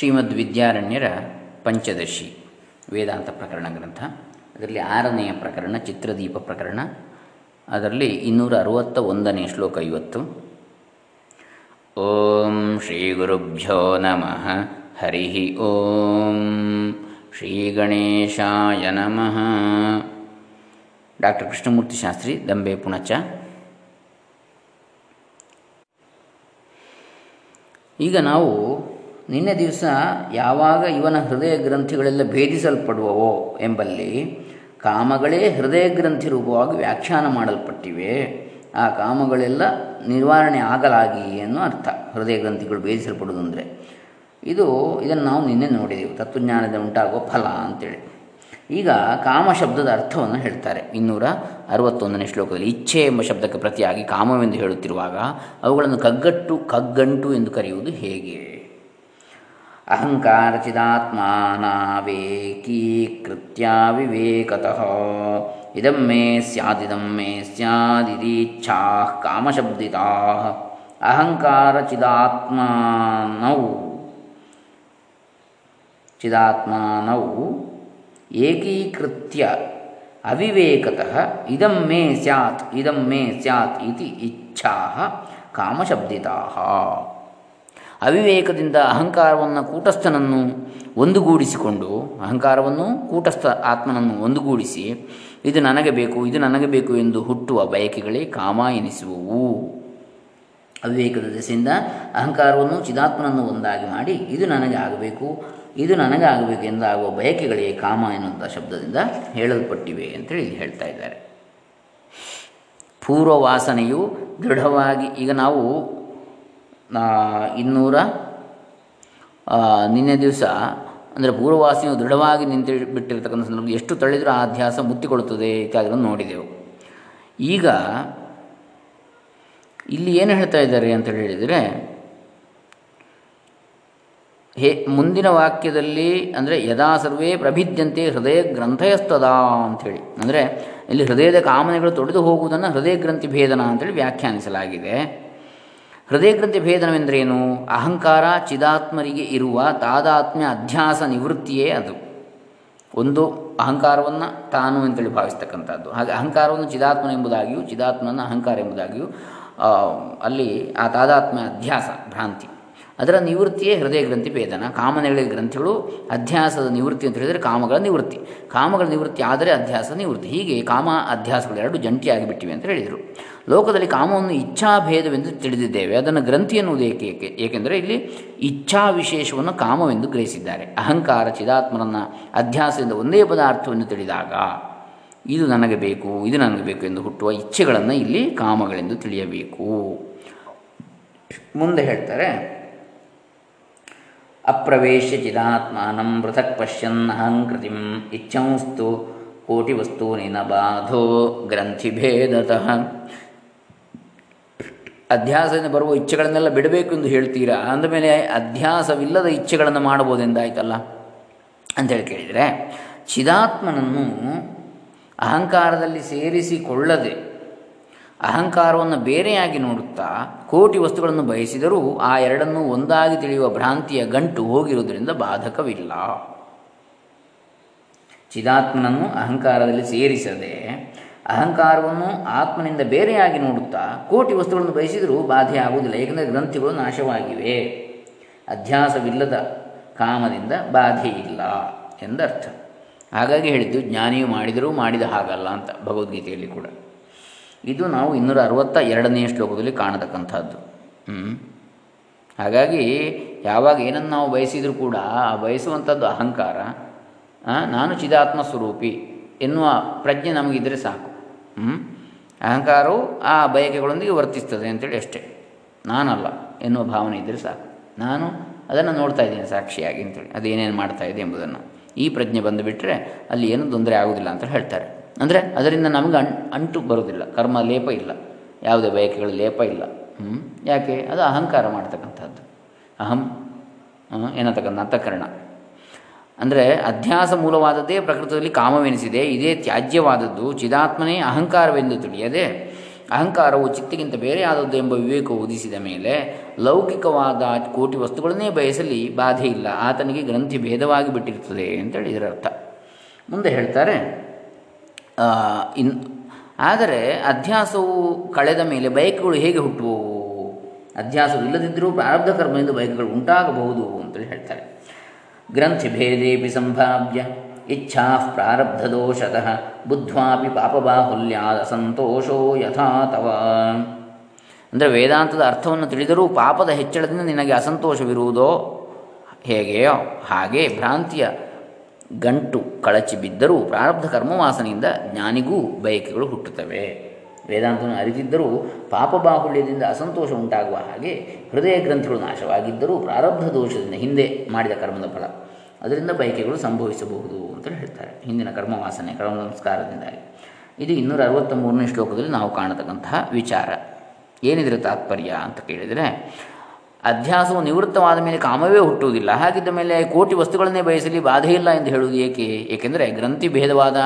ಶ್ರೀಮದ್ ವಿದ್ಯಾರಣ್ಯರ ಪಂಚದಶಿ, ವೇದಾಂತ ಪ್ರಕರಣ ಗ್ರಂಥ. ಅದರಲ್ಲಿ ಆರನೆಯ ಪ್ರಕರಣ, ಚಿತ್ರದೀಪ ಪ್ರಕರಣ. ಅದರಲ್ಲಿ ಇನ್ನೂರ ಅರವತ್ತ ಒಂದನೇ ಶ್ಲೋಕ ಇವತ್ತು ಓಂ ಶ್ರೀ ಗುರುಭ್ಯೋ ನಮಃ. ಹರಿ ಓಂ ಶ್ರೀ ಗಣೇಶಾಯ ನಮಃ. ಡಾಕ್ಟರ್ ಕೃಷ್ಣಮೂರ್ತಿ ಶಾಸ್ತ್ರಿ, ದಂಬೆ ಪುಣಚ. ಈಗ ನಾವು ನಿನ್ನೆ ದಿವಸ ಯಾವಾಗ ಇವನ ಹೃದಯ ಗ್ರಂಥಿಗಳೆಲ್ಲ ಭೇದಿಸಲ್ಪಡುವವೋ ಎಂಬಲ್ಲಿ ಕಾಮಗಳೇ ಹೃದಯ ಗ್ರಂಥಿ ರೂಪವಾಗಿ ವ್ಯಾಖ್ಯಾನ ಮಾಡಲ್ಪಟ್ಟಿವೆ. ಆ ಕಾಮಗಳೆಲ್ಲ ನಿವಾರಣೆ ಆಗಲಾಗಿ ಅನ್ನೋ ಅರ್ಥ. ಹೃದಯ ಗ್ರಂಥಿಗಳು ಭೇದಿಸಲ್ಪಡುವುದು ಅಂದರೆ. ಇದು ಇದನ್ನು ನಾವು ನಿನ್ನೆ ನೋಡಿದೆವು. ತತ್ವಜ್ಞಾನದ ಉಂಟಾಗುವ ಫಲ ಅಂತೇಳಿ. ಈಗ ಕಾಮ ಶಬ್ದದ ಅರ್ಥವನ್ನು ಹೇಳ್ತಾರೆ. ಇನ್ನೂರ ಅರವತ್ತೊಂದನೇ ಶ್ಲೋಕದಲ್ಲಿ ಇಚ್ಛೆ ಎಂಬ ಶಬ್ದಕ್ಕೆ ಪ್ರತಿಯಾಗಿ ಕಾಮವೆಂದು ಹೇಳುತ್ತಿರುವಾಗ ಅವುಗಳನ್ನು ಕಗ್ಗಟ್ಟು, ಕಗ್ಗಂಟು ಎಂದು ಕರೆಯುವುದು ಹೇಗೆ? अहङ्कारचिदात्मानावेकीकृत्याविवेकतः इदं मे स्यादिदं मे स्यादिदीच्छाः कामशब्दिताः। अहङ्कारचिदात्मानौ चिदात्मानौ एकीकृत्य अविवेकतः इदं मे स्यात्, इदं मे स्यात् इति इच्छाः कामशब्दिताः। ಅವಿವೇಕದಿಂದ ಅಹಂಕಾರವನ್ನು ಕೂಟಸ್ಥನನ್ನು ಒಂದುಗೂಡಿಸಿಕೊಂಡು, ಅಹಂಕಾರವನ್ನು ಕೂಟಸ್ಥ ಆತ್ಮನನ್ನು ಒಂದುಗೂಡಿಸಿ, ಇದು ನನಗೆ ಬೇಕು, ಇದು ನನಗೆ ಬೇಕು ಎಂದು ಹುಟ್ಟುವ ಬಯಕೆಗಳೇ ಕಾಮ ಎನಿಸುವವು. ಅವಿವೇಕದ ದೆಸೆಯಿಂದ ಅಹಂಕಾರವನ್ನು ಚಿದಾತ್ಮನನ್ನು ಒಂದಾಗಿ ಮಾಡಿ, ಇದು ನನಗೆ ಆಗಬೇಕು, ಇದು ನನಗೆ ಆಗಬೇಕು ಎಂದಾಗುವ ಬಯಕೆಗಳೇ ಕಾಮ ಎನ್ನುವಂಥ ಶಬ್ದದಿಂದ ಹೇಳಲ್ಪಟ್ಟಿವೆ ಅಂತೇಳಿ ಇಲ್ಲಿ ಹೇಳ್ತಾ ಇದ್ದಾರೆ. ಪೂರ್ವ ವಾಸನೆಯು ದೃಢವಾಗಿ ಈಗ ನಾವು ಇನ್ನೂರ ನಿನ್ನೆ ದಿವಸ, ಅಂದರೆ ಪೂರ್ವವಾಸಿಯು ದೃಢವಾಗಿ ನಿಂತಿ ಬಿಟ್ಟಿರತಕ್ಕಂಥ ಸಂದರ್ಭದಲ್ಲಿ ಎಷ್ಟು ತಳ್ಳಿದರೂ ಆ ಅಧ್ಯಾಸ ಮುತ್ತಿಕೊಳ್ಳುತ್ತದೆ ಇತ್ಯಾದಿಗಳನ್ನು ನೋಡಿದೆವು. ಈಗ ಇಲ್ಲಿ ಏನು ಹೇಳ್ತಾ ಇದ್ದಾರೆ ಅಂತ ಹೇಳಿದರೆ, ಹೇ, ಮುಂದಿನ ವಾಕ್ಯದಲ್ಲಿ, ಅಂದರೆ ಯದಾ ಸರ್ವೇ ಪ್ರಭಿದ್ಯಂತೆ ಹೃದಯ ಗ್ರಂಥಯಸ್ತದಾ ಅಂಥೇಳಿ. ಅಂದರೆ ಇಲ್ಲಿ ಹೃದಯದ ಕಾಮನೆಗಳು ತೊಡೆದು ಹೋಗುವುದನ್ನು ಹೃದಯ ಗ್ರಂಥಿ ಭೇದನ ಅಂತೇಳಿ ವ್ಯಾಖ್ಯಾನಿಸಲಾಗಿದೆ. ಹೃದಯ ಭೇದನವೆಂದ್ರೇನು ಭೇದನವೆಂದರೇನು ಅಹಂಕಾರ ಚಿದಾತ್ಮರಿಗೆ ಇರುವ ತಾದಾತ್ಮ್ಯ ಅಧ್ಯಾಸ ನಿವೃತ್ತಿಯೇ ಅದು. ಒಂದು ಅಹಂಕಾರವನ್ನು ತಾನು ಅಂತೇಳಿ ಭಾವಿಸ್ತಕ್ಕಂಥದ್ದು. ಹಾಗೆ ಅಹಂಕಾರವನ್ನು ಚಿದಾತ್ಮನ ಎಂಬುದಾಗಿಯೂ ಚಿದಾತ್ಮನ ಅಹಂಕಾರ ಎಂಬುದಾಗಿಯೂ ಅಲ್ಲಿ ಆ ತಾದಾತ್ಮ್ಯ ಅಧ್ಯಾಸ ಭ್ರಾಂತಿ. ಅದರ ನಿವೃತ್ತಿಯೇ ಹೃದಯ ಗ್ರಂಥಿ ಭೇದನ ಕಾಮನೆಗಳ ಗ್ರಂಥಿಗಳು ಅಧ್ಯಾಸದ ನಿವೃತ್ತಿ ಅಂತ ಹೇಳಿದರೆ ಕಾಮಗಳ ನಿವೃತ್ತಿ. ಕಾಮಗಳ ನಿವೃತ್ತಿ ಆದರೆ ಅಧ್ಯಾಸ ನಿವೃತ್ತಿ. ಹೀಗೆ ಕಾಮ, ಅಧ್ಯಾಸಗಳು ಎರಡು ಜಂಟಿಯಾಗಿ ಬಿಟ್ಟಿವೆ ಅಂತ ಹೇಳಿದರು. ಲೋಕದಲ್ಲಿ ಕಾಮವನ್ನು ಇಚ್ಛಾಭೇದವೆಂದು ತಿಳಿದಿದ್ದೇವೆ. ಅದನ್ನು ಗ್ರಂಥಿ ಎನ್ನುವುದು ಏಕೆ ಏಕೆ, ಏಕೆಂದರೆ ಇಲ್ಲಿ ಇಚ್ಛಾ ವಿಶೇಷವನ್ನು ಕಾಮವೆಂದು ಗ್ರಹಿಸಿದ್ದಾರೆ. ಅಹಂಕಾರ, ಚಿದಾತ್ಮನನ್ನು ಅಧ್ಯಾಸದಿಂದ ಒಂದೇ ಪದಾರ್ಥವನ್ನು ತಿಳಿದಾಗ ಇದು ನನಗೆ ಬೇಕು, ಇದು ನನಗೆ ಬೇಕು ಎಂದು ಹುಟ್ಟುವ ಇಚ್ಛೆಗಳನ್ನು ಇಲ್ಲಿ ಕಾಮಗಳೆಂದು ತಿಳಿಯಬೇಕು. ಮುಂದೆ ಹೇಳ್ತಾರೆ ಅಪ್ರವೇಶ್ಯ ಚಿದಾತ್ಮಾನಂ ಪೃಥಕ್ ಪಶ್ಯನ್ ಅಹಂಕೃತಿಂ ಇಚ್ಛಂಸ್ತು ಕೋಟಿ ವಸ್ತೂನಿ ನ ಬಾಧೋ ಗ್ರಂಥಿಭೇದತಃ. ಅಧ್ಯಾಸದಿಂದ ಬರುವ ಇಚ್ಛೆಗಳನ್ನೆಲ್ಲ ಬಿಡಬೇಕು ಎಂದು ಹೇಳ್ತೀರಾ? ಅಂದಮೇಲೆ ಅಧ್ಯಾಸವಿಲ್ಲದ ಇಚ್ಛೆಗಳನ್ನು ಮಾಡಬಹುದೆಂದಾಯ್ತಲ್ಲ ಅಂತೇಳಿ ಕೇಳಿದರೆ, ಚಿದಾತ್ಮನನ್ನು ಅಹಂಕಾರದಲ್ಲಿ ಸೇರಿಸಿಕೊಳ್ಳದೆ ಅಹಂಕಾರವನ್ನು ಬೇರೆಯಾಗಿ ನೋಡುತ್ತಾ ಕೋಟಿ ವಸ್ತುಗಳನ್ನು ಬಯಸಿದರೂ ಆ ಎರಡನ್ನೂ ಒಂದಾಗಿ ತಿಳಿಯುವ ಭ್ರಾಂತಿಯ ಗಂಟು ಹೋಗಿರುವುದರಿಂದ ಬಾಧಕವಿಲ್ಲ. ಚಿದಾತ್ಮನನ್ನು ಅಹಂಕಾರದಲ್ಲಿ ಸೇರಿಸದೆ ಅಹಂಕಾರವನ್ನು ಆತ್ಮನಿಂದ ಬೇರೆಯಾಗಿ ನೋಡುತ್ತಾ ಕೋಟಿ ವಸ್ತುಗಳನ್ನು ಬಯಸಿದರೂ ಬಾಧೆ ಆಗುವುದಿಲ್ಲ ಏಕೆಂದರೆ ಗ್ರಂಥಿಗಳು ನಾಶವಾಗಿವೆ. ಅಧ್ಯಾಸವಿಲ್ಲದ ಕಾಮದಿಂದ ಬಾಧೆ ಇಲ್ಲ ಎಂದರ್ಥ. ಹಾಗಾಗಿ ಹೇಳಿದ್ದು, ಜ್ಞಾನಿಯು ಮಾಡಿದರೂ ಮಾಡಿದ ಹಾಗಲ್ಲ ಅಂತ ಭಗವದ್ಗೀತೆಯಲ್ಲಿ ಕೂಡ. ಇದು ನಾವು ಇನ್ನೂರ ಅರವತ್ತ ಎರಡನೆಯ ಶ್ಲೋಕದಲ್ಲಿ ಕಾಣತಕ್ಕಂಥದ್ದು. ಹಾಗಾಗಿ ಯಾವಾಗ ಏನನ್ನು ನಾವು ಬಯಸಿದರೂ ಕೂಡ ಆ ಬಯಸುವಂಥದ್ದು ಅಹಂಕಾರ ನಾನು ಚಿದಾತ್ಮ ಸ್ವರೂಪಿ ಎನ್ನುವ ಪ್ರಜ್ಞೆ ನಮಗಿದ್ದರೆ ಸಾಕು. ಅಹಂಕಾರವು ಆ ಬಯಕೆಗಳೊಂದಿಗೆ ವರ್ತಿಸ್ತದೆ ಅಂತೇಳಿ ಅಷ್ಟೇ. ನಾನಲ್ಲ ಎನ್ನುವ ಭಾವನೆ ಇದ್ದರೆ ಸಾಕು. ನಾನು ಅದನ್ನು ನೋಡ್ತಾ ಇದ್ದೇನೆ ಸಾಕ್ಷಿಯಾಗಿ ಅಂತೇಳಿ. ಅದೇನೇನು ಮಾಡ್ತಾ ಇದೆ ಎಂಬುದನ್ನು. ಈ ಪ್ರಜ್ಞೆ ಬಂದುಬಿಟ್ರೆ ಅಲ್ಲಿ ಏನೂ ತೊಂದರೆ ಆಗೋದಿಲ್ಲ ಅಂತ ಹೇಳ್ತಾರೆ. ಅಂದರೆ ಅದರಿಂದ ನಮಗೆ ಅಂ, ಅಂಟು ಬರೋದಿಲ್ಲ, ಕರ್ಮ ಲೇಪ ಇಲ್ಲ, ಯಾವುದೇ ಬಯಕೆಗಳ ಲೇಪ ಇಲ್ಲ. ಹ್ಞೂ ಯಾಕೆ? ಅದು ಅಹಂಕಾರ ಮಾಡ್ತಕ್ಕಂಥದ್ದು. ಅಹಂ ಏನತಕ್ಕಂಥ ಅಂತಃಕರಣ. ಅಂದರೆ ಅಧ್ಯಾಸ ಮೂಲವಾದದ್ದೇ ಪ್ರಕೃತದಲ್ಲಿ ಕಾಮವೆನಿಸಿದೆ, ಇದೇ ತ್ಯಾಜ್ಯವಾದದ್ದು, ಚಿದಾತ್ಮನೇ ಅಹಂಕಾರವೆಂದು ತಿಳಿಯದೆ, ಅಹಂಕಾರವು ಚಿತ್ತಿಗಿಂತ ಬೇರೆ ಆದದ್ದು ಎಂಬ ವಿವೇಕ ಉದಿಸಿದ ಮೇಲೆ ಲೌಕಿಕವಾದ ಕೋಟಿ ವಸ್ತುಗಳನ್ನೇ ಬಯಸಲಿ ಬಾಧೆ ಇಲ್ಲ, ಆತನಿಗೆ ಗ್ರಂಥಿ ಭೇದವಾಗಿ ಬಿಟ್ಟಿರ್ತದೆ ಅಂತೇಳಿ ಇದರ ಮುಂದೆ ಹೇಳ್ತಾರೆ ಇನ್, ಆದರೆ ಅಧ್ಯಾಸವು ಕಳೆದ ಮೇಲೆ ಬೈಕ್ಗಳು ಹೇಗೆ ಹುಟ್ಟುವು ಅಧ್ಯಾಸವು ಇಲ್ಲದಿದ್ದರೂ ಪ್ರಾರಬ್ಧ ಕರ್ಮದಿಂದ ಬೈಕ್ಗಳು ಉಂಟಾಗಬಹುದು ಅಂತೇಳಿ ಹೇಳ್ತಾರೆ. ಗ್ರಂಥಿ ಭೇದೇಪಿ ಸಂಭಾವ್ಯ, ಇಚ್ಛಾ ಪ್ರಾರಬ್ಧ ದೋಷತಃ, ಬುದ್ಧ್ವಾಪಿ ಪಾಪಬಾಹುಲ್ಯಾದ ಸಂತೋಷೋ ಯಥಾ ತವ. ಅಂದರೆ ವೇದಾಂತದ ಅರ್ಥವನ್ನು ತಿಳಿದರೂ ಪಾಪದ ಹೆಚ್ಚಳದಿಂದ ನಿನಗೆ ಅಸಂತೋಷವಿರುವುದೋ ಹೇಗೆಯೋ ಹಾಗೆ ಭ್ರಾಂತಿಯ ಗಂಟು ಕಳಚಿ ಬಿದ್ದರೂ ಪ್ರಾರಬ್ಧ ಕರ್ಮವಾಸನೆಯಿಂದ ಜ್ಞಾನಿಗೂ ಬಯಕೆಗಳು ಹುಟ್ಟುತ್ತವೆ. ವೇದಾಂತವನ್ನು ಅರಿತಿದ್ದರೂ ಪಾಪ ಬಾಹುಳ್ಯದಿಂದ ಅಸಂತೋಷ ಉಂಟಾಗುವ ಹಾಗೆ ಹೃದಯ ಗ್ರಂಥಿಗಳು ನಾಶವಾಗಿದ್ದರೂ ಪ್ರಾರಬ್ಧ ದೋಷದಿಂದ ಹಿಂದೆ ಮಾಡಿದ ಕರ್ಮದ ಫಲ. ಅದರಿಂದ ಬಯಕೆಗಳು ಸಂಭವಿಸಬಹುದು ಅಂತ ಹೇಳ್ತಾರೆ. ಹಿಂದಿನ ಕರ್ಮವಾಸನೆ ಕರ್ಮ ಸಂಸ್ಕಾರದಿಂದಾಗಿ. ಇದು ಇನ್ನೂರ ಅರವತ್ತ ಮೂರನೇ ಶ್ಲೋಕದಲ್ಲಿ ನಾವು ಕಾಣತಕ್ಕಂತಹ ವಿಚಾರ. ಏನಿದ್ರೆ ತಾತ್ಪರ್ಯ ಅಂತ ಕೇಳಿದರೆ ಅಧ್ಯಾಸವು ನಿವೃತ್ತವಾದ ಮೇಲೆ ಕಾಮವೇ ಹುಟ್ಟುವುದಿಲ್ಲ. ಹಾಗಿದ್ದ ಮೇಲೆ ಕೋಟಿ ವಸ್ತುಗಳನ್ನೇ ಬಯಸಲಿ ಬಾಧೆಯಿಲ್ಲ ಎಂದು ಹೇಳುವುದು ಏಕೆ? ಏಕೆಂದರೆ ಗ್ರಂಥಿ ಭೇದವಾದ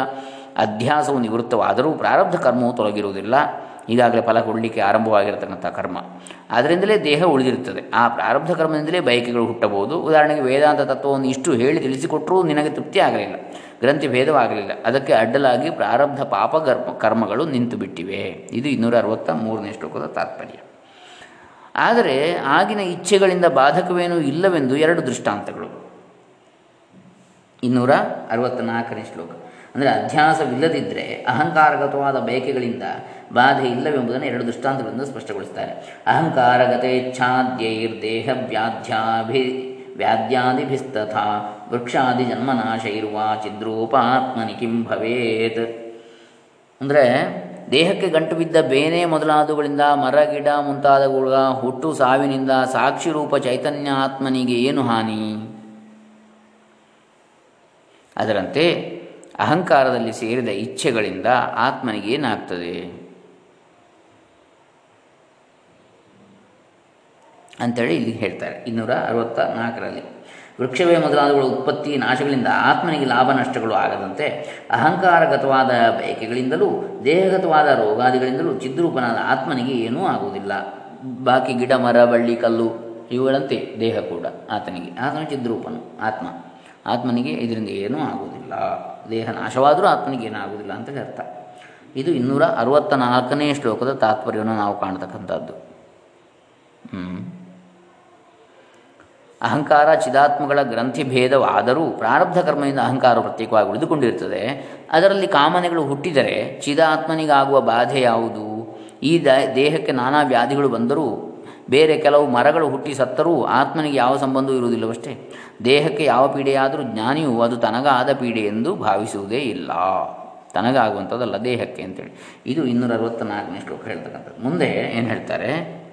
ಅಧ್ಯಾಸವು ನಿವೃತ್ತವಾದರೂ ಪ್ರಾರಬ್ಧ ಕರ್ಮವು ತೊಲಗಿರುವುದಿಲ್ಲ ಈಗಾಗಲೇ ಫಲ ಕೊಡಲಿಕ್ಕೆ ಆರಂಭವಾಗಿರತಕ್ಕಂಥ ಕರ್ಮ. ಅದರಿಂದಲೇ ದೇಹ ಉಳಿದಿರುತ್ತದೆ. ಆ ಪ್ರಾರಬ್ಧ ಕರ್ಮದಿಂದಲೇ ಬಯಕೆಗಳು ಹುಟ್ಟಬಹುದು. ಉದಾಹರಣೆಗೆ ವೇದಾಂತ ತತ್ವವನ್ನು ಇಷ್ಟು ಹೇಳಿ ತಿಳಿಸಿಕೊಟ್ಟರೂ ನಿನಗೆ ತೃಪ್ತಿ ಆಗಲಿಲ್ಲ. ಗ್ರಂಥಿ ಭೇದವಾಗಲಿಲ್ಲ. ಅದಕ್ಕೆ ಅಡ್ಡಲಾಗಿ ಪ್ರಾರಬ್ಧ ಪಾಪ ಕರ್ಮ ಕರ್ಮಗಳು ನಿಂತು ಬಿಟ್ಟಿವೆ ಇದು ಇನ್ನೂರ ಅರವತ್ತ ಮೂರನೇ ಶ್ಲೋಕದ ತಾತ್ಪರ್ಯ. ಆದರೆ ಆಗಿನ ಇಚ್ಛೆಗಳಿಂದ ಬಾಧಕವೇನೂ ಇಲ್ಲವೆಂದು ಎರಡು ದೃಷ್ಟಾಂತಗಳು. ಇನ್ನೂರ ಅರವತ್ತ ನಾಲ್ಕನೇ ಶ್ಲೋಕ. ಅಂದರೆ ಅಧ್ಯಾಸವಿಲ್ಲದಿದ್ದರೆ ಅಹಂಕಾರಗತವಾದ ಬಯಕೆಗಳಿಂದ ಬಾಧೆ ಇಲ್ಲವೆಂಬುದನ್ನು ಎರಡು ದೃಷ್ಟಾಂತಗಳಿಂದ ಸ್ಪಷ್ಟಗೊಳಿಸ್ತಾರೆ. ಅಹಂಕಾರಗತೇಚ್ಛಾದ್ಯೈರ್ದೇಹ ವ್ಯಾಧ್ಯಾಭಿ ವ್ಯಾಧ್ಯಾದಿಭಿಸ್ತಥಾ ವೃಕ್ಷಾದಿ ಜನ್ಮನಾಶ ಇರುವ ಚಿದ್ರೂಪಾತ್ಮನಿ ಕಿಂ ಭವೇತ್ ಅಂದರೆ ದೇಹಕ್ಕೆ ಗಂಟು ಬಿದ್ದ ಬೇನೆ ಮೊದಲಾದವುಗಳಿಂದ ಮರ, ಗಿಡ ಮುಂತಾದವುಗಳ ಹುಟ್ಟು ಸಾವಿನಿಂದ ಸಾಕ್ಷಿ ರೂಪ ಚೈತನ್ಯ ಆತ್ಮನಿಗೆ ಏನು ಹಾನಿ? ಅದರಂತೆ ಅಹಂಕಾರದಲ್ಲಿ ಸೇರಿದ ಇಚ್ಛೆಗಳಿಂದ ಆತ್ಮನಿಗೆ ಏನಾಗ್ತದೆ? ಅಂತೇಳಿ ಇಲ್ಲಿ ಹೇಳ್ತಾರೆ. ಇನ್ನೂರ ಅರವತ್ತ ನಾಲ್ಕರಲ್ಲಿ ವೃಕ್ಷವೇ ಮೊದಲಾದವುಗಳ ಉತ್ಪತ್ತಿ ನಾಶಗಳಿಂದ ಆತ್ಮನಿಗೆ ಲಾಭ ನಷ್ಟಗಳು ಆಗದಂತೆ ಅಹಂಕಾರಗತವಾದ ಬಯಕೆಗಳಿಂದಲೂ ದೇಹಗತವಾದ ರೋಗಾದಿಗಳಿಂದಲೂ ಚಿದ್ರೂಪನಾದ ಆತ್ಮನಿಗೆ ಏನೂ ಆಗುವುದಿಲ್ಲ. ಬಾಕಿ ಗಿಡ, ಮರ, ಬಳ್ಳಿ, ಕಲ್ಲು ಇವುಗಳಂತೆ ದೇಹ ಕೂಡ ಆತನಿಗೆ, ಆತನ ಚಿದ್ರೂಪನು, ಆತ್ಮ. ಆತ್ಮನಿಗೆ ಇದರಿಂದ ಏನೂ ಆಗುವುದಿಲ್ಲ. ದೇಹ ನಾಶವಾದರೂ ಆತ್ಮನಿಗೆ ಏನೂ ಆಗುವುದಿಲ್ಲ ಅಂತ ಅರ್ಥ. ಇದು ಇನ್ನೂರ ಅರವತ್ತ ನಾಲ್ಕನೇ ಶ್ಲೋಕದ ತಾತ್ಪರ್ಯವನ್ನು ನಾವು ಕಾಣತಕ್ಕಂಥದ್ದು. ಅಹಂಕಾರ, ಚಿದಾತ್ಮಗಳ ಗ್ರಂಥಿ ಭೇದವಾದರೂ ಪ್ರಾರಬ್ಧ ಕರ್ಮದಿಂದ ಅಹಂಕಾರ ಪ್ರತ್ಯೇಕವಾಗಿ ಉಳಿದುಕೊಂಡಿರ್ತದೆ ಅದರಲ್ಲಿ ಕಾಮನೆಗಳು ಹುಟ್ಟಿದರೆ ಚಿದಾತ್ಮನಿಗಾಗುವ ಬಾಧೆ ಯಾವುದು? ಈ ದೇಹಕ್ಕೆ ನಾನಾ ವ್ಯಾಧಿಗಳು ಬಂದರೂ ಬೇರೆ ಕೆಲವು ಮರಗಳು ಹುಟ್ಟಿ ಸತ್ತರೂ ಆತ್ಮನಿಗೆ ಯಾವ ಸಂಬಂಧವೂ ಇರುವುದಿಲ್ಲವಷ್ಟೇ? ದೇಹಕ್ಕೆ ಯಾವ ಪೀಡೆಯಾದರೂ ಜ್ಞಾನಿಯು ಅದು ತನಗಾದ ಪೀಡೆ ಎಂದು ಭಾವಿಸುವುದೇ ಇಲ್ಲ. ತನಗಾಗುವಂಥದ್ದಲ್ಲ ದೇಹಕ್ಕೆ ಅಂತೇಳಿ. ಇದು ಇನ್ನೂರ ಅರವತ್ತ ನಾಲ್ಕನೇ ಶ್ಲೋಕ ಹೇಳ್ತಕ್ಕಂಥದ್ದು. ಮುಂದೆ ಏನು ಹೇಳ್ತಾರೆ?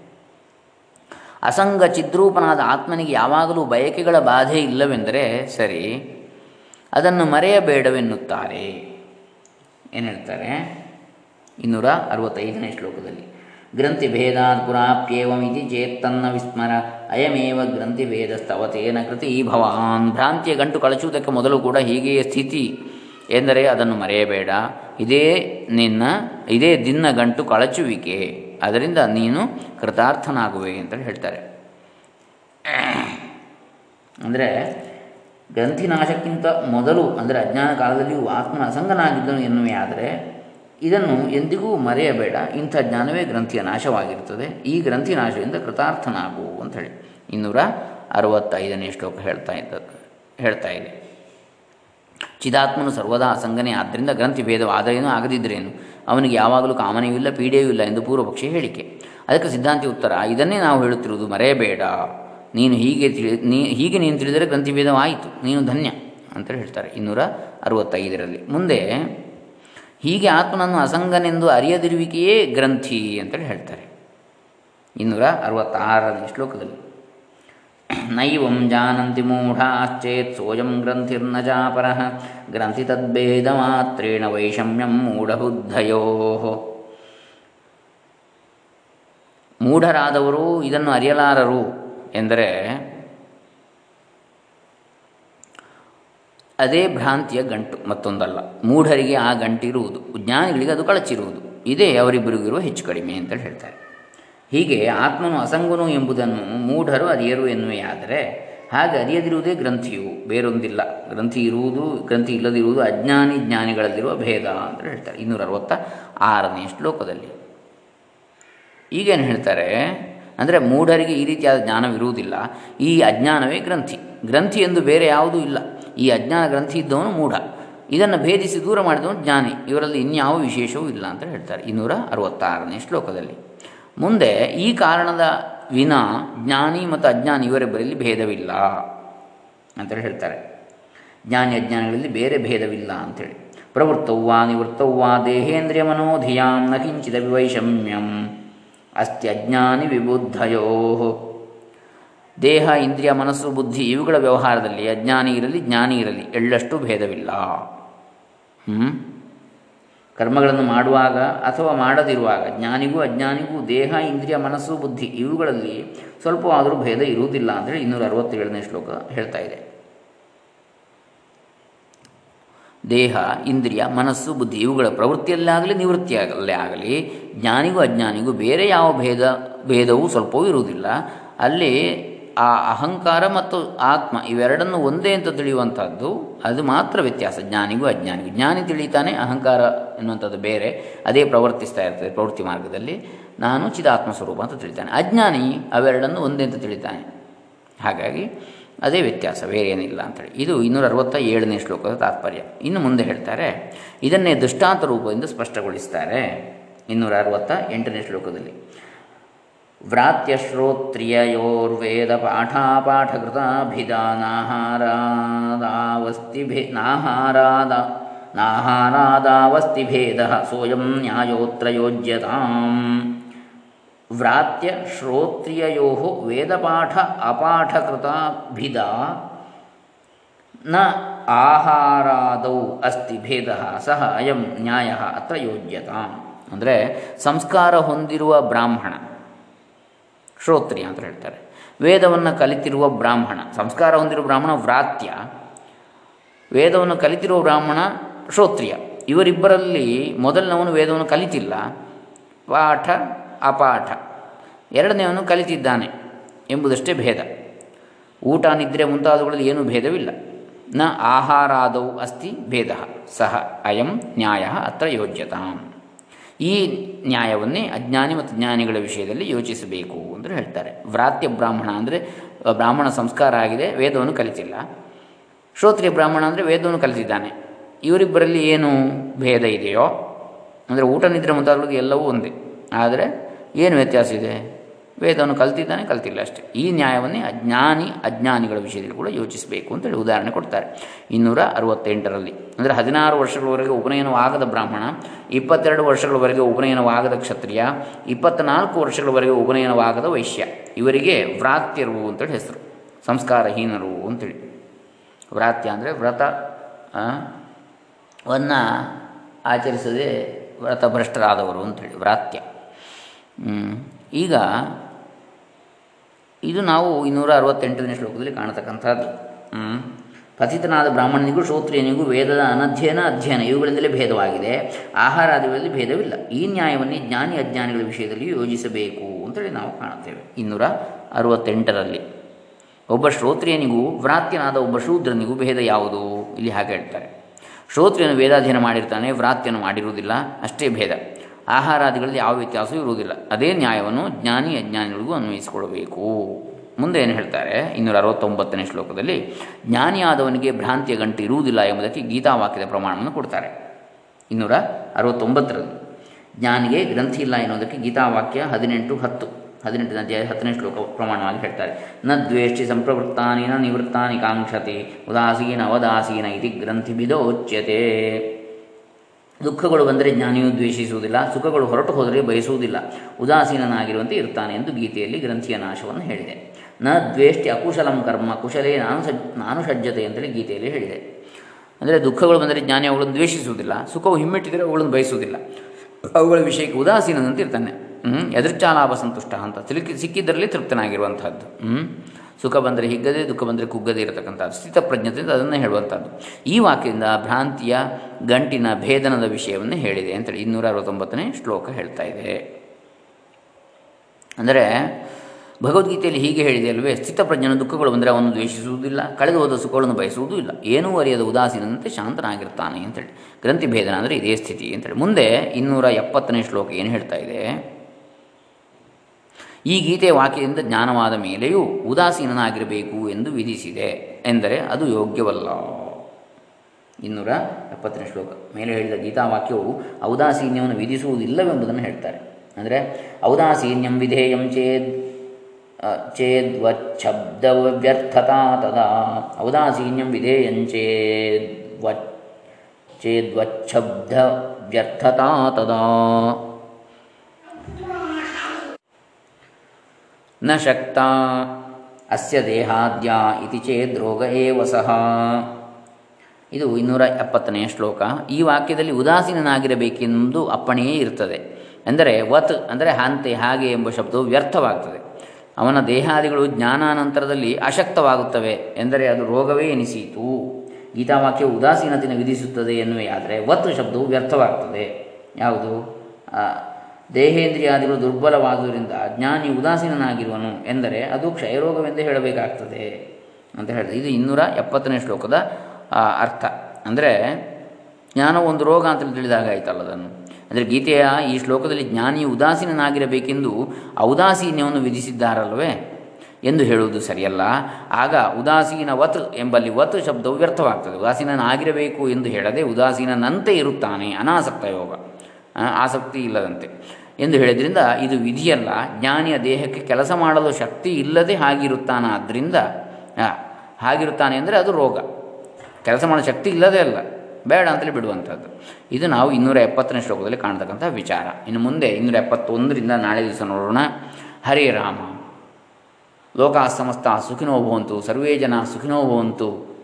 ಅಸಂಗ ಚಿದ್ರೂಪನಾದ ಆತ್ಮನಿಗೆ ಯಾವಾಗಲೂ ಬಯಕೆಗಳ ಬಾಧೆ ಇಲ್ಲವೆಂದರೆ ಸರಿ, ಅದನ್ನು ಮರೆಯಬೇಡವೆನ್ನುತ್ತಾರೆ. ಏನು ಹೇಳ್ತಾರೆ? ಇನ್ನೂರ ಅರವತ್ತೈದನೇ ಶ್ಲೋಕದಲ್ಲಿ. ಗ್ರಂಥಿ ಭೇದಾತ್ ಪುರಾಪ್ಯೇವಮಿತಿ ಚೇತ್ತನ್ನ ವಿಸ್ಮರ, ಅಯಮೇವ ಗ್ರಂಥಿ ಭೇದಸ್ತವತೇನ ಕೃತಿ ಭವಾನ್. ಭ್ರಾಂತಿಯ ಗಂಟು ಕಳಚುವುದಕ್ಕೆ ಮೊದಲು ಕೂಡ ಹೀಗೆಯೇ ಸ್ಥಿತಿ. ಎಂದರೆ ಅದನ್ನು ಮರೆಯಬೇಡ. ಇದೇ ನಿನ್ನ, ಇದೇ ದಿನ ಗಂಟು ಕಳಚುವಿಕೆ. ಅದರಿಂದ ನೀನು ಕೃತಾರ್ಥನಾಗುವೆ ಅಂತ ಹೇಳ್ತಾರೆ. ಅಂದರೆ ಗ್ರಂಥಿನಾಶಕ್ಕಿಂತ ಮೊದಲು, ಅಂದರೆ ಅಜ್ಞಾನ ಕಾಲದಲ್ಲಿಯೂ ಆತ್ಮನ ಅಸಂಗನಾಗಿದ್ದನು ಎನ್ನುವೆ ಆದರೆ, ಇದನ್ನು ಎಂದಿಗೂ ಮರೆಯಬೇಡ. ಇಂಥ ಜ್ಞಾನವೇ ಗ್ರಂಥಿಯ ನಾಶವಾಗಿರುತ್ತದೆ. ಈ ಗ್ರಂಥಿ ನಾಶದಿಂದ ಕೃತಾರ್ಥನಾಗು ಅಂತ ಹೇಳಿ. ಇನ್ನೂರ ಅರವತ್ತೈದನೇ ಶ್ಲೋಕ ಹೇಳ್ತಾ ಇದ್ದ, ಹೇಳ್ತಾ ಇದೆ. ಚಿದಾತ್ಮನು ಸರ್ವದಾ ಅಸಂಗನೇ. ಆದ್ದರಿಂದ ಗ್ರಂಥಿ ಭೇದವಾದರೇನು ಆಗದಿದ್ದರೇನು ಅವನಿಗೆ ಯಾವಾಗಲೂ ಕಾಮನೆಯೂ ಇಲ್ಲ, ಪೀಡೆಯೂ ಇಲ್ಲ ಎಂದು ಪೂರ್ವಪಕ್ಷಿ ಹೇಳಿಕೆ. ಅದಕ್ಕೆ ಸಿದ್ಧಾಂತಿ ಉತ್ತರ, ಇದನ್ನೇ ನಾವು ಹೇಳುತ್ತಿರುವುದು ಮರೆಯಬೇಡ. ನೀನು ಹೀಗೆ ತಿಳಿ, ನೀ, ಹೀಗೆ ನೀನು ತಿಳಿದರೆ ಗ್ರಂಥಿಭೇದವಾಯಿತು ನೀನು ಧನ್ಯ ಅಂತೇಳಿ ಹೇಳ್ತಾರೆ ಇನ್ನೂರ ಅರವತ್ತೈದರಲ್ಲಿ. ಮುಂದೆ, ಹೀಗೆ ಆತ್ಮನನ್ನು ಅಸಂಗನೆಂದು ಅರಿಯದಿರುವಿಕೆಯೇ ಗ್ರಂಥಿ ಅಂತೇಳಿ ಹೇಳ್ತಾರೆ. ಇನ್ನೂರ ಅರವತ್ತಾರನೇ ಶ್ಲೋಕದಲ್ಲಿ. ನೈವಂ ಜಾನಂತಿ ಮೂಢಾಶ್ಚೇತ್ ಸೋಯಂ ಗ್ರಂಥಿರ್ನ ಜಾಪರ ಗ್ರಂಥಿ ತದ್ಭೇದ ಮಾತ್ರೇಣ ವೈಷಮ್ಯಂ ಮೂಢಬುದ್ಧಯೋ ಮೂಢರಾದವರು ಇದನ್ನು ಅರಿಯಲಾರರು ಎಂದರೆ ಅದೇ ಭ್ರಾಂತಿಯ ಗಂಟು ಮತ್ತೊಂದಲ್ಲ. ಮೂಢರಿಗೆ ಆ ಗಂಟಿರುವುದು, ಜ್ಞಾನಿಗಳಿಗೆ ಅದು ಕಳಚಿರುವುದು. ಇದೇ ಅವರಿಬ್ಬರಿಗಿರುವ ಹೆಚ್ಚು ಕಡಿಮೆ ಅಂತೇಳಿ ಹೇಳ್ತಾರೆ. ಹೀಗೆ ಆತ್ಮನು ಅಸಂಗನು ಎಂಬುದನ್ನು ಮೂಢರು ಅರಿಯರು ಎನ್ನುವೆಯಾದರೆ ಹಾಗೆ ಅರಿಯದಿರುವುದೇ ಗ್ರಂಥಿಯು, ಬೇರೊಂದಿಲ್ಲ. ಗ್ರಂಥಿ ಇರುವುದು, ಗ್ರಂಥಿ ಇಲ್ಲದಿರುವುದು ಅಜ್ಞಾನಿ ಜ್ಞಾನಿಗಳಲ್ಲಿರುವ ಭೇದ ಅಂತ ಹೇಳ್ತಾರೆ. ಇನ್ನೂರ ಅರವತ್ತ ಆರನೇ ಶ್ಲೋಕದಲ್ಲಿ. ಈಗೇನು ಹೇಳ್ತಾರೆ? ಅಂದರೆ ಮೂಢರಿಗೆ ಈ ರೀತಿಯಾದ ಜ್ಞಾನವಿರುವುದಿಲ್ಲ. ಈ ಅಜ್ಞಾನವೇ ಗ್ರಂಥಿ. ಗ್ರಂಥಿ ಎಂದು ಬೇರೆ ಯಾವುದೂ ಇಲ್ಲ. ಈ ಅಜ್ಞಾನ ಗ್ರಂಥಿ ಇದ್ದವನು ಮೂಢ. ಇದನ್ನು ಭೇದಿಸಿ ದೂರ ಮಾಡಿದವನು ಜ್ಞಾನಿ. ಇವರಲ್ಲಿ ಇನ್ಯಾವ ವಿಶೇಷವೂ ಇಲ್ಲ ಅಂತ ಹೇಳ್ತಾರೆ. ಇನ್ನೂರ ಅರವತ್ತಾರನೇ ಶ್ಲೋಕದಲ್ಲಿ. ಮುಂದೆ ಈ ಕಾರಣದ ವಿನ ಜ್ಞಾನಿ ಮತ್ತು ಅಜ್ಞಾನಿ ಇವರಿಬ್ಬರಲ್ಲಿ ಭೇದವಿಲ್ಲ ಅಂತೇಳಿ ಹೇಳ್ತಾರೆ. ಜ್ಞಾನಿ ಅಜ್ಞಾನಿಗಳಲ್ಲಿ ಬೇರೆ ಭೇದವಿಲ್ಲ ಅಂಥೇಳಿ ಪ್ರವೃತ್ತವ್ವಾ ನಿವೃತ್ತವ್ವಾ ದೇಹೇಂದ್ರಿಯ ಮನೋಧಿಯಾಂ ನ ಕಿಂಚಿದ ವಿವೈಷಮ್ಯಂ. ಅಸ್ತಿ ಅಜ್ಞಾನಿ ವಿಬುದ್ಧಯೋ. ದೇಹ, ಇಂದ್ರಿಯ, ಮನಸ್ಸು, ಬುದ್ಧಿ ಇವುಗಳ ವ್ಯವಹಾರದಲ್ಲಿ ಅಜ್ಞಾನಿ ಇರಲಿ, ಜ್ಞಾನಿ ಇರಲಿ, ಎಳ್ಳಷ್ಟು ಭೇದವಿಲ್ಲ. ಹ್ಞೂ ಕರ್ಮಗಳನ್ನು ಮಾಡುವಾಗ ಅಥವಾ ಮಾಡದಿರುವಾಗ, ಜ್ಞಾನಿಗೂ ಅಜ್ಞಾನಿಗೂ ದೇಹ, ಇಂದ್ರಿಯ, ಮನಸ್ಸು, ಬುದ್ಧಿ ಇವುಗಳಲ್ಲಿ ಸ್ವಲ್ಪವಾದರೂ ಭೇದ ಇರುವುದಿಲ್ಲ ಅಂತೇಳಿ ಇನ್ನೂರ ಅರವತ್ತೇಳನೇ ಶ್ಲೋಕ ಹೇಳ್ತಾ ಇದೆ. ದೇಹ, ಇಂದ್ರಿಯ, ಮನಸ್ಸು, ಬುದ್ಧಿ ಇವುಗಳ ಪ್ರವೃತ್ತಿಯಲ್ಲಾಗಲಿ, ನಿವೃತ್ತಿಯಲ್ಲೇ ಆಗಲಿ, ಜ್ಞಾನಿಗೂ ಅಜ್ಞಾನಿಗೂ ಬೇರೆ ಯಾವ ಭೇದ, ಭೇದವೂ ಸ್ವಲ್ಪವೂ ಇರುವುದಿಲ್ಲ. ಅಲ್ಲಿ ಆ ಅಹಂಕಾರ ಮತ್ತು ಆತ್ಮ ಇವೆರಡನ್ನು ಒಂದೇ ಅಂತ ತಿಳಿಯುವಂಥದ್ದು ಅದು ಮಾತ್ರ ವ್ಯತ್ಯಾಸ. ಜ್ಞಾನಿಗೂ ಅಜ್ಞಾನಿಗೂ. ಜ್ಞಾನಿ ತಿಳಿತಾನೆ, ಅಹಂಕಾರ ಎನ್ನುವಂಥದ್ದು ಬೇರೆ, ಅದೇ ಪ್ರವರ್ತಿಸ್ತಾ ಇರ್ತದೆ ಪ್ರವೃತ್ತಿ ಮಾರ್ಗದಲ್ಲಿ. ನಾನು ಚಿದಾತ್ಮ ಸ್ವರೂಪ ಅಂತ ತಿಳಿತಾನೆ. ಅಜ್ಞಾನಿ ಅವೆರಡನ್ನು ಒಂದೇ ಅಂತ ತಿಳಿತಾನೆ. ಹಾಗಾಗಿ ಅದೇ ವ್ಯತ್ಯಾಸ, ಬೇರೆ ಏನಿಲ್ಲ ಅಂತೇಳಿ. ಇದು ಇನ್ನೂರ ಅರವತ್ತ ಏಳನೇ ಶ್ಲೋಕದ ತಾತ್ಪರ್ಯ. ಇನ್ನು ಮುಂದೆ ಹೇಳ್ತಾರೆ, ಇದನ್ನೇ ದೃಷ್ಟಾಂತ ರೂಪದಿಂದ ಸ್ಪಷ್ಟಗೊಳಿಸ್ತಾರೆ. ಇನ್ನೂರ ಅರವತ್ತ ಎಂಟನೇ ಶ್ಲೋಕದಲ್ಲಿ. ವ್ರಾತ್ಯಶ್ರೋತ್ರಿಯೋರ್ವೇದ ಪಾಠಾಪಾಠಕೃತಾಭಿಧಾನಾಹಾರಾದಾವಸ್ತಿಭೇ ನಾಹಾರಾದ ನಾಹಾರಾದಾವಸ್ತಿಭೇದ ಸೋಯಂ ನ್ಯಾಯೋತ್ರ ಯೋಜ್ಯತಾಂ ವ್ರಾತ್ಯ ಶ್ರೋತ್ರಿಯೋ ವೇದಪಾಠ ಅಪಾಠಕೃತಾಭಿದ ನ ಆಹಾರಾದೌ ಅಸ್ತಿ ಭೇದ ಸಹ ಅಯಂ ನ್ಯಾಯ ಅತ್ರ ಯೋಜ್ಯತಾಂ ಅಂದರೆ ಸಂಸ್ಕಾರ ಹೊಂದಿರುವ ಬ್ರಾಹ್ಮಣ ಶ್ರೋತ್ರಿಯ ಅಂತ ಹೇಳ್ತಾರೆ. ವೇದವನ್ನು ಕಲಿತಿರುವ ಬ್ರಾಹ್ಮಣ, ಸಂಸ್ಕಾರ ಹೊಂದಿರುವ ಬ್ರಾಹ್ಮಣ ವ್ರಾತ್ಯ. ವೇದವನ್ನು ಕಲಿತಿರುವ ಬ್ರಾಹ್ಮಣ ಶ್ರೋತ್ರಿಯ. ಇವರಿಬ್ಬರಲ್ಲಿ ಮೊದಲನವನು ವೇದವನ್ನು ಕಲಿತಿಲ್ಲ. ಪಾಠ, ಅಪಾಠ. ಎರಡನೇವನು ಕಲಿತಿದ್ದಾನೆ ಎಂಬುದಷ್ಟೇ ಭೇದ. ಊಟ, ನಿದ್ರೆ ಮುಂತಾದವುಗಳಲ್ಲಿ ಏನೂ ಭೇದವಿಲ್ಲ. ನ ಆಹಾರಾದೌ ಅಸ್ತಿ ಭೇದ. ಸಹ ಅಯಂ ನ್ಯಾಯ ಅತ್ರ ಯೋಜ್ಯತಾಂ. ಈ ನ್ಯಾಯವನ್ನೇ ಅಜ್ಞಾನಿ ಮತ್ತು ಜ್ಞಾನಿಗಳ ವಿಷಯದಲ್ಲಿ ಯೋಚಿಸಬೇಕು ಅಂತ ಹೇಳ್ತಾರೆ. ವ್ರಾತ್ಯ ಬ್ರಾಹ್ಮಣ ಅಂದರೆ ಬ್ರಾಹ್ಮಣ ಸಂಸ್ಕಾರ ಆಗಿದೆ, ವೇದವನ್ನು ಕಲಿತಿಲ್ಲ. ಶ್ರೋತ್ರಿಯ ಬ್ರಾಹ್ಮಣ ಅಂದರೆ ವೇದವನ್ನು ಕಲಿತಿದ್ದಾನೆ. ಇವರಿಬ್ಬರಲ್ಲಿ ಏನು ಭೇದ ಇದೆಯೋ, ಅಂದರೆ ಊಟ ನಿದ್ರೆ ಮುಂತಾದ ಎಲ್ಲವೂ ಒಂದೇ. ಆದರೆ ಏನು ವ್ಯತ್ಯಾಸ ಇದೆ? ವೇದವನ್ನು ಕಲ್ತಿದ್ದಾನೆ ಕಲ್ತಿಲ್ಲ ಅಷ್ಟೇ. ಈ ನ್ಯಾಯವನ್ನೇ ಅಜ್ಞಾನಿ, ಅಜ್ಞಾನಿಗಳ ವಿಷಯದಲ್ಲಿ ಕೂಡ ಯೋಚಿಸಬೇಕು ಅಂತೇಳಿ ಉದಾಹರಣೆ ಕೊಡ್ತಾರೆ. ಇನ್ನೂರ ಅರವತ್ತೆಂಟರಲ್ಲಿ, ಅಂದರೆ ಹದಿನಾರು ವರ್ಷಗಳವರೆಗೆ ಉಪನಯನವಾಗದ ಬ್ರಾಹ್ಮಣ, ಇಪ್ಪತ್ತೆರಡು ವರ್ಷಗಳವರೆಗೆ ಉಪನಯನವಾಗದ ಕ್ಷತ್ರಿಯ ಇಪ್ಪತ್ತ್ನಾಲ್ಕು ವರ್ಷಗಳವರೆಗೆ ಉಪನಯನವಾಗದ ವೈಶ್ಯ. ಇವರಿಗೆ ವ್ರಾತ್ಯರು ಅಂತೇಳಿ ಹೆಸರು, ಸಂಸ್ಕಾರಹೀನರು ಅಂತೇಳಿ ವ್ರಾತ್ಯ ಅಂದರೆ ವ್ರತ ವನ್ನು ಆಚರಿಸದೆ ವ್ರತಭ್ರಷ್ಟರಾದವರು ಅಂತೇಳಿ ವ್ರಾತ್ಯ. ಈಗ ಇದು ನಾವು ಇನ್ನೂರ ಅರವತ್ತೆಂಟನೇ ಶ್ಲೋಕದಲ್ಲಿ ಕಾಣತಕ್ಕಂಥದ್ದು. ಪತಿತನಾದ ಬ್ರಾಹ್ಮಣನಿಗೂ ಶ್ರೋತ್ರಿಯನಿಗೂ ವೇದದ ಅನಧ್ಯಯನ ಅಧ್ಯಯನ. ಇವುಗಳಿಂದಲೇ ಭೇದವಾಗಿದೆ. ಆಹಾರಾದಿಗಳಲ್ಲಿ ಭೇದವಿಲ್ಲ. ಈ ನ್ಯಾಯವನ್ನೇ ಜ್ಞಾನಿ ಅಜ್ಞಾನಿಗಳ ವಿಷಯದಲ್ಲಿ ಯೋಜಿಸಬೇಕು ಅಂತೇಳಿ ನಾವು ಕಾಣುತ್ತೇವೆ. ಇನ್ನೂರ ಅರವತ್ತೆಂಟರಲ್ಲಿ ಒಬ್ಬ ಶ್ರೋತ್ರಿಯನಿಗೂ, ವ್ರಾತ್ಯನಾದ ಒಬ್ಬ ಶೂದ್ರನಿಗೂ ಭೇದ ಯಾವುದು? ಇಲ್ಲಿ ಹಾಗೆ ಹೇಳ್ತಾರೆ. ಶ್ರೋತ್ರಿಯನು ವೇದಾಧ್ಯಯನ ಮಾಡಿರ್ತಾನೆ, ವ್ರಾತ್ಯನು ಮಾಡಿರುವುದಿಲ್ಲ. ಅಷ್ಟೇ ಭೇದ. ಆಹಾರಾದಿಗಳಲ್ಲಿ ಯಾವ ವ್ಯತ್ಯಾಸವೂ ಇರುವುದಿಲ್ಲ. ಅದೇ ನ್ಯಾಯವನ್ನು ಜ್ಞಾನಿ ಅಜ್ಞಾನಿಗಳಿಗೂ ಅನ್ವಯಿಸಿಕೊಳ್ಳಬೇಕು ಮುಂದೆ ಏನು ಹೇಳ್ತಾರೆ? ಇನ್ನೂರ ಅರವತ್ತೊಂಬತ್ತನೇ ಶ್ಲೋಕದಲ್ಲಿ, ಜ್ಞಾನಿಯಾದವನಿಗೆ ಭ್ರಾಂತಿಯ ಗಂಟು ಇರುವುದಿಲ್ಲ ಎಂಬುದಕ್ಕೆ ಗೀತಾವಾಕ್ಯದ ಪ್ರಮಾಣವನ್ನು ಕೊಡ್ತಾರೆ. ಇನ್ನೂರ ಅರವತ್ತೊಂಬತ್ತರಲ್ಲಿ ಜ್ಞಾನಿಗೆ ಗ್ರಂಥಿ ಇಲ್ಲ ಎನ್ನುವುದಕ್ಕೆ ಗೀತಾವಾಕ್ಯ ಹದಿನೆಂಟು ಹತ್ತು, ಹದಿನೆಂಟನೇ ಅಧ್ಯಾಯ ಹತ್ತನೇ ಶ್ಲೋಕ ಪ್ರಮಾಣವಾಗಿ ಹೇಳ್ತಾರೆ. ನ ದ್ವೇಷಿ ಸಂಪ್ರವೃತ್ತಾನಿ ನ ನಿವೃತ್ತಾನಿ ಕಾಂಕ್ಷತೆ, ಉದಾಸೀನ ಅವದಾಸೀನ ಇತಿ ಗ್ರಂಥಿಬಿದೋಚ್ಯತೆ ದುಃಖಗಳು ಬಂದರೆ ಜ್ಞಾನಿಯು ದ್ವೇಷಿಸುವುದಿಲ್ಲ, ಸುಖಗಳು ಹೊರಟು ಹೋದರೆ ಬಯಸುವುದಿಲ್ಲ. ಉದಾಸೀನನಾಗಿರುವಂತೆ ಇರ್ತಾನೆ ಎಂದು ಗೀತೆಯಲ್ಲಿ ಗ್ರಂಥಿಯ ನಾಶವನ್ನು ಹೇಳಿದೆ. ನ ದ್ವೇಷ್ಟಿ ಅಕುಶಲಂ ಕರ್ಮ, ಕುಶಲೇ ನಾನು ಸಜ್ ನಾನು ಸಜ್ಜತೆ ಅಂತೇಳಿ ಗೀತೆಯಲ್ಲಿ ಹೇಳಿದೆ. ಅಂದರೆ ದುಃಖಗಳು ಬಂದರೆ ಜ್ಞಾನಿ ಅವುಗಳನ್ನು ದ್ವೇಷಿಸುವುದಿಲ್ಲ, ಸುಖವು ಹಿಮ್ಮೆಟ್ಟಿದರೆ ಅವುಗಳನ್ನು ಬಯಸುವುದಿಲ್ಲ. ಅವುಗಳ ವಿಷಯಕ್ಕೆ ಉದಾಸೀನದಂತೆ ಇರ್ತಾನೆ. ಹ್ಞೂ ಎದುರ್ಚಾಲಾಭ ಸಂತುಷ್ಟ ಅಂತ, ಸಿಲುಕಿ, ಸಿಕ್ಕಿದ್ದರಲ್ಲಿ ತೃಪ್ತನಾಗಿರುವಂಥದ್ದು ಹ್ಞೂ ಸುಖ ಬಂದರೆ ಹಿಗ್ಗದೆ, ದುಃಖ ಬಂದರೆ ಕುಗ್ಗದೆ ಇರತಕ್ಕಂಥದ್ದು. ಸ್ಥಿತಪ್ರಜ್ಞತೆಯಿಂದ ಅದನ್ನು ಹೇಳುವಂಥದ್ದು. ಈ ವಾಕ್ಯದಿಂದ ಭ್ರಾಂತಿಯ ಗಂಟಿನ ಭೇದನದ ವಿಷಯವನ್ನು ಹೇಳಿದೆ ಅಂತೇಳಿ ಇನ್ನೂರ ಅರವತ್ತೊಂಬತ್ತನೇ ಶ್ಲೋಕ ಹೇಳ್ತಾ ಇದೆ. ಅಂದರೆ, ಭಗವದ್ಗೀತೆಯಲ್ಲಿ ಹೀಗೆ ಹೇಳಿದೆ ಅಲ್ವೇ ಸ್ಥಿತಪ್ರಜ್ಞನ ದುಃಖಗಳು ಬಂದರೆ ಅವನು ದ್ವೇಷಿಸುವುದಿಲ್ಲ, ಕಳೆದು ಹೋದ ಸುಖಗಳನ್ನು ಬಯಸುವುದೂ ಇಲ್ಲ. ಏನೂ ಅರಿಯದ ಉದಾಸೀನಂತೆ ಶಾಂತನಾಗಿರ್ತಾನೆ ಅಂತೇಳಿ. ಗ್ರಂಥಿ ಭೇದನ ಅಂದರೆ ಇದೇ ಸ್ಥಿತಿ ಅಂತೇಳಿ. ಮುಂದೆ ಇನ್ನೂರ ಎಪ್ಪತ್ತನೇ ಶ್ಲೋಕ ಏನು ಹೇಳ್ತಾ ಇದೆ? ಈ ಗೀತೆ ವಾಕ್ಯದಿಂದ ಜ್ಞಾನವಾದ ಮೇಲೆಯೂ ಉದಾಸೀನನಾಗಿರಬೇಕು ಎಂದು ವಿಧಿಸಿದೆ ಎಂದರೆ ಅದು ಯೋಗ್ಯವಲ್ಲ. ಇನ್ನೂರ ಎಪ್ಪತ್ತನೇ ಶ್ಲೋಕ. ಮೇಲೆ ಹೇಳಿದ ಗೀತಾವಾಕ್ಯವು ಔದಾಸೀನ್ಯವನ್ನು ವಿಧಿಸುವುದಿಲ್ಲವೆಂಬುದನ್ನು ಹೇಳ್ತಾರೆ. ಅಂದರೆ ಔದಾಸೀನ್ಯಂ ವಿಧೇಯಂ ಚೇದ್ ಚೇದ್ವಚ್ಛಬ್ದವ್ಯರ್ಥತಾ ತದಾ ಔದಾಸೀನ್ಯಂ ವಿಧೇಯಂಚೇದ್ವ ಚೇದ್ವಚ್ಛಬ್ದ ವ್ಯರ್ಥತಾ ತದಾ ನ ಶಕ್ತ. ಅಸ್ಯ ದೇಹಾದ್ಯ ಇತಿ ಚೇದ್ ರೋಗ ಏವ ಸಹ. ಇದು ಇನ್ನೂರ ಎಪ್ಪತ್ತನೆಯ ಶ್ಲೋಕ. ಈ ವಾಕ್ಯದಲ್ಲಿ ಉದಾಸೀನನಾಗಿರಬೇಕೆಂದು ಅಪ್ಪಣೆಯೇ ಇರುತ್ತದೆ ಎಂದರೆ ವತ್ ಅಂದರೆ ಹಂತೆ, ಹಾಗೆ ಎಂಬ ಶಬ್ದವು ವ್ಯರ್ಥವಾಗ್ತದೆ. ಅವನ ದೇಹಾದಿಗಳು ಜ್ಞಾನಾನಂತರದಲ್ಲಿ ಅಶಕ್ತವಾಗುತ್ತವೆ. ಎಂದರೆ ಅದು ರೋಗವೇ ಎನಿಸಿತು. ಗೀತಾವಾಕ್ಯ ಉದಾಸೀನತೆಯನ್ನು ವಿಧಿಸುತ್ತದೆ ಎನ್ನುವೆಯಾದರೆ ವತ್ ಶಬ್ದವು ವ್ಯರ್ಥವಾಗ್ತದೆ. ಯಾವುದು? ದೇಹೇಂದ್ರಿಯಾದಿಗಳು ದುರ್ಬಲವಾದುದರಿಂದ ಜ್ಞಾನಿ ಉದಾಸೀನನಾಗಿರುವನು ಎಂದರೆ ಅದು ಕ್ಷಯರೋಗವೆಂದೇ ಹೇಳಬೇಕಾಗ್ತದೆ ಅಂತ ಹೇಳಿದೆ. ಇದು ಇನ್ನೂರ ಎಪ್ಪತ್ತನೇ ಶ್ಲೋಕದ ಅರ್ಥ. ಅಂದರೆ ಜ್ಞಾನ ಒಂದು ರೋಗ ಅಂತ ತಿಳಿದಾಗ ಆಯ್ತಲ್ಲ ಅದನ್ನು. ಅಂದರೆ ಗೀತೆಯ ಈ ಶ್ಲೋಕದಲ್ಲಿ ಜ್ಞಾನಿ ಉದಾಸೀನನಾಗಿರಬೇಕೆಂದು ಔದಾಸೀನ್ಯವನ್ನು ವಿಧಿಸಿದ್ದಾರಲ್ವೇ ಎಂದು ಹೇಳುವುದು ಸರಿಯಲ್ಲ. ಆಗ ಉದಾಸೀನ ವತ್ ಎಂಬಲ್ಲಿ ವತ್ ಶಬ್ದವು ವ್ಯರ್ಥವಾಗ್ತದೆ. ಉದಾಸೀನನಾಗಿರಬೇಕು ಎಂದು ಹೇಳದೆ ಉದಾಸೀನನಂತೆ ಇರುತ್ತಾನೆ ಅನಾಸಕ್ತ ಯೋಗ. ಆಸಕ್ತಿ ಇಲ್ಲದಂತೆ. ಎಂದು ಹೇಳಿದ್ರಿಂದ ಇದು ವಿಧಿಯಲ್ಲ. ಜ್ಞಾನಿಯ ದೇಹಕ್ಕೆ ಕೆಲಸ ಮಾಡಲು ಶಕ್ತಿ ಇಲ್ಲದೆ ಹಾಗಿರುತ್ತಾನಾದ್ದರಿಂದ ಹಾಗಿರುತ್ತಾನೆ ಅಂದರೆ ಅದು ರೋಗ. ಕೆಲಸ ಮಾಡೋ ಶಕ್ತಿ ಇಲ್ಲದೇ ಅಲ್ಲ. ಬೇಡ ಅಂತಲೇ ಬಿಡುವಂಥದ್ದು. ಇದು ನಾವು ಇನ್ನೂರ ಎಪ್ಪತ್ತನೇ ಶ್ಲೋಕದಲ್ಲಿ ಕಾಣ್ತಕ್ಕಂಥ ವಿಚಾರ. ಇನ್ನು ಮುಂದೆ ಇನ್ನೂರ ಎಪ್ಪತ್ತೊಂದರಿಂದ ನಾಳೆ ದಿವಸ ನೋಡೋಣ. ಹರೇ ರಾಮ. ಲೋಕ ಸಮಸ್ತ ಸುಖಿನೋ ಭವಂತು, ಸರ್ವೇ ಜನ ಸುಖಿನೋ ಭವಂತು.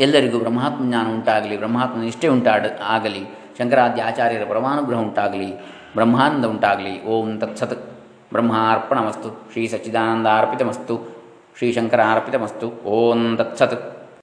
ಎಲ್ಲರಿಗೂ ಬ್ರಹ್ಮಾತ್ಮ ಜ್ಞಾನ ಉಂಟಾಗಲಿ, ಬ್ರಹ್ಮಾತ್ಮ ನಿಷ್ಠೆ ಉಂಟಾಡ, ಆಗಲಿ. ಶಂಕರಾದ್ಯ ಆಚಾರ್ಯರ ಪರಮಾನುಗ್ರಹ ಉಂಟಾಗಲಿ. ಬ್ರಹ್ಮಾನಂದ ಉಂಟಾಗಲಿ. ಓಂ ತತ್ಸತ್ ಬ್ರಹ್ಮಾರ್ಪಣಮಸ್ತು. ಶ್ರೀ ಸಚ್ಚಿದಾನಂದ ಅರ್ಪಿತಮಸ್ತು. ಶ್ರೀ ಶಂಕರ ಅರ್ಪಿತಮಸ್ತು ಓಂ ತತ್ಸತ್.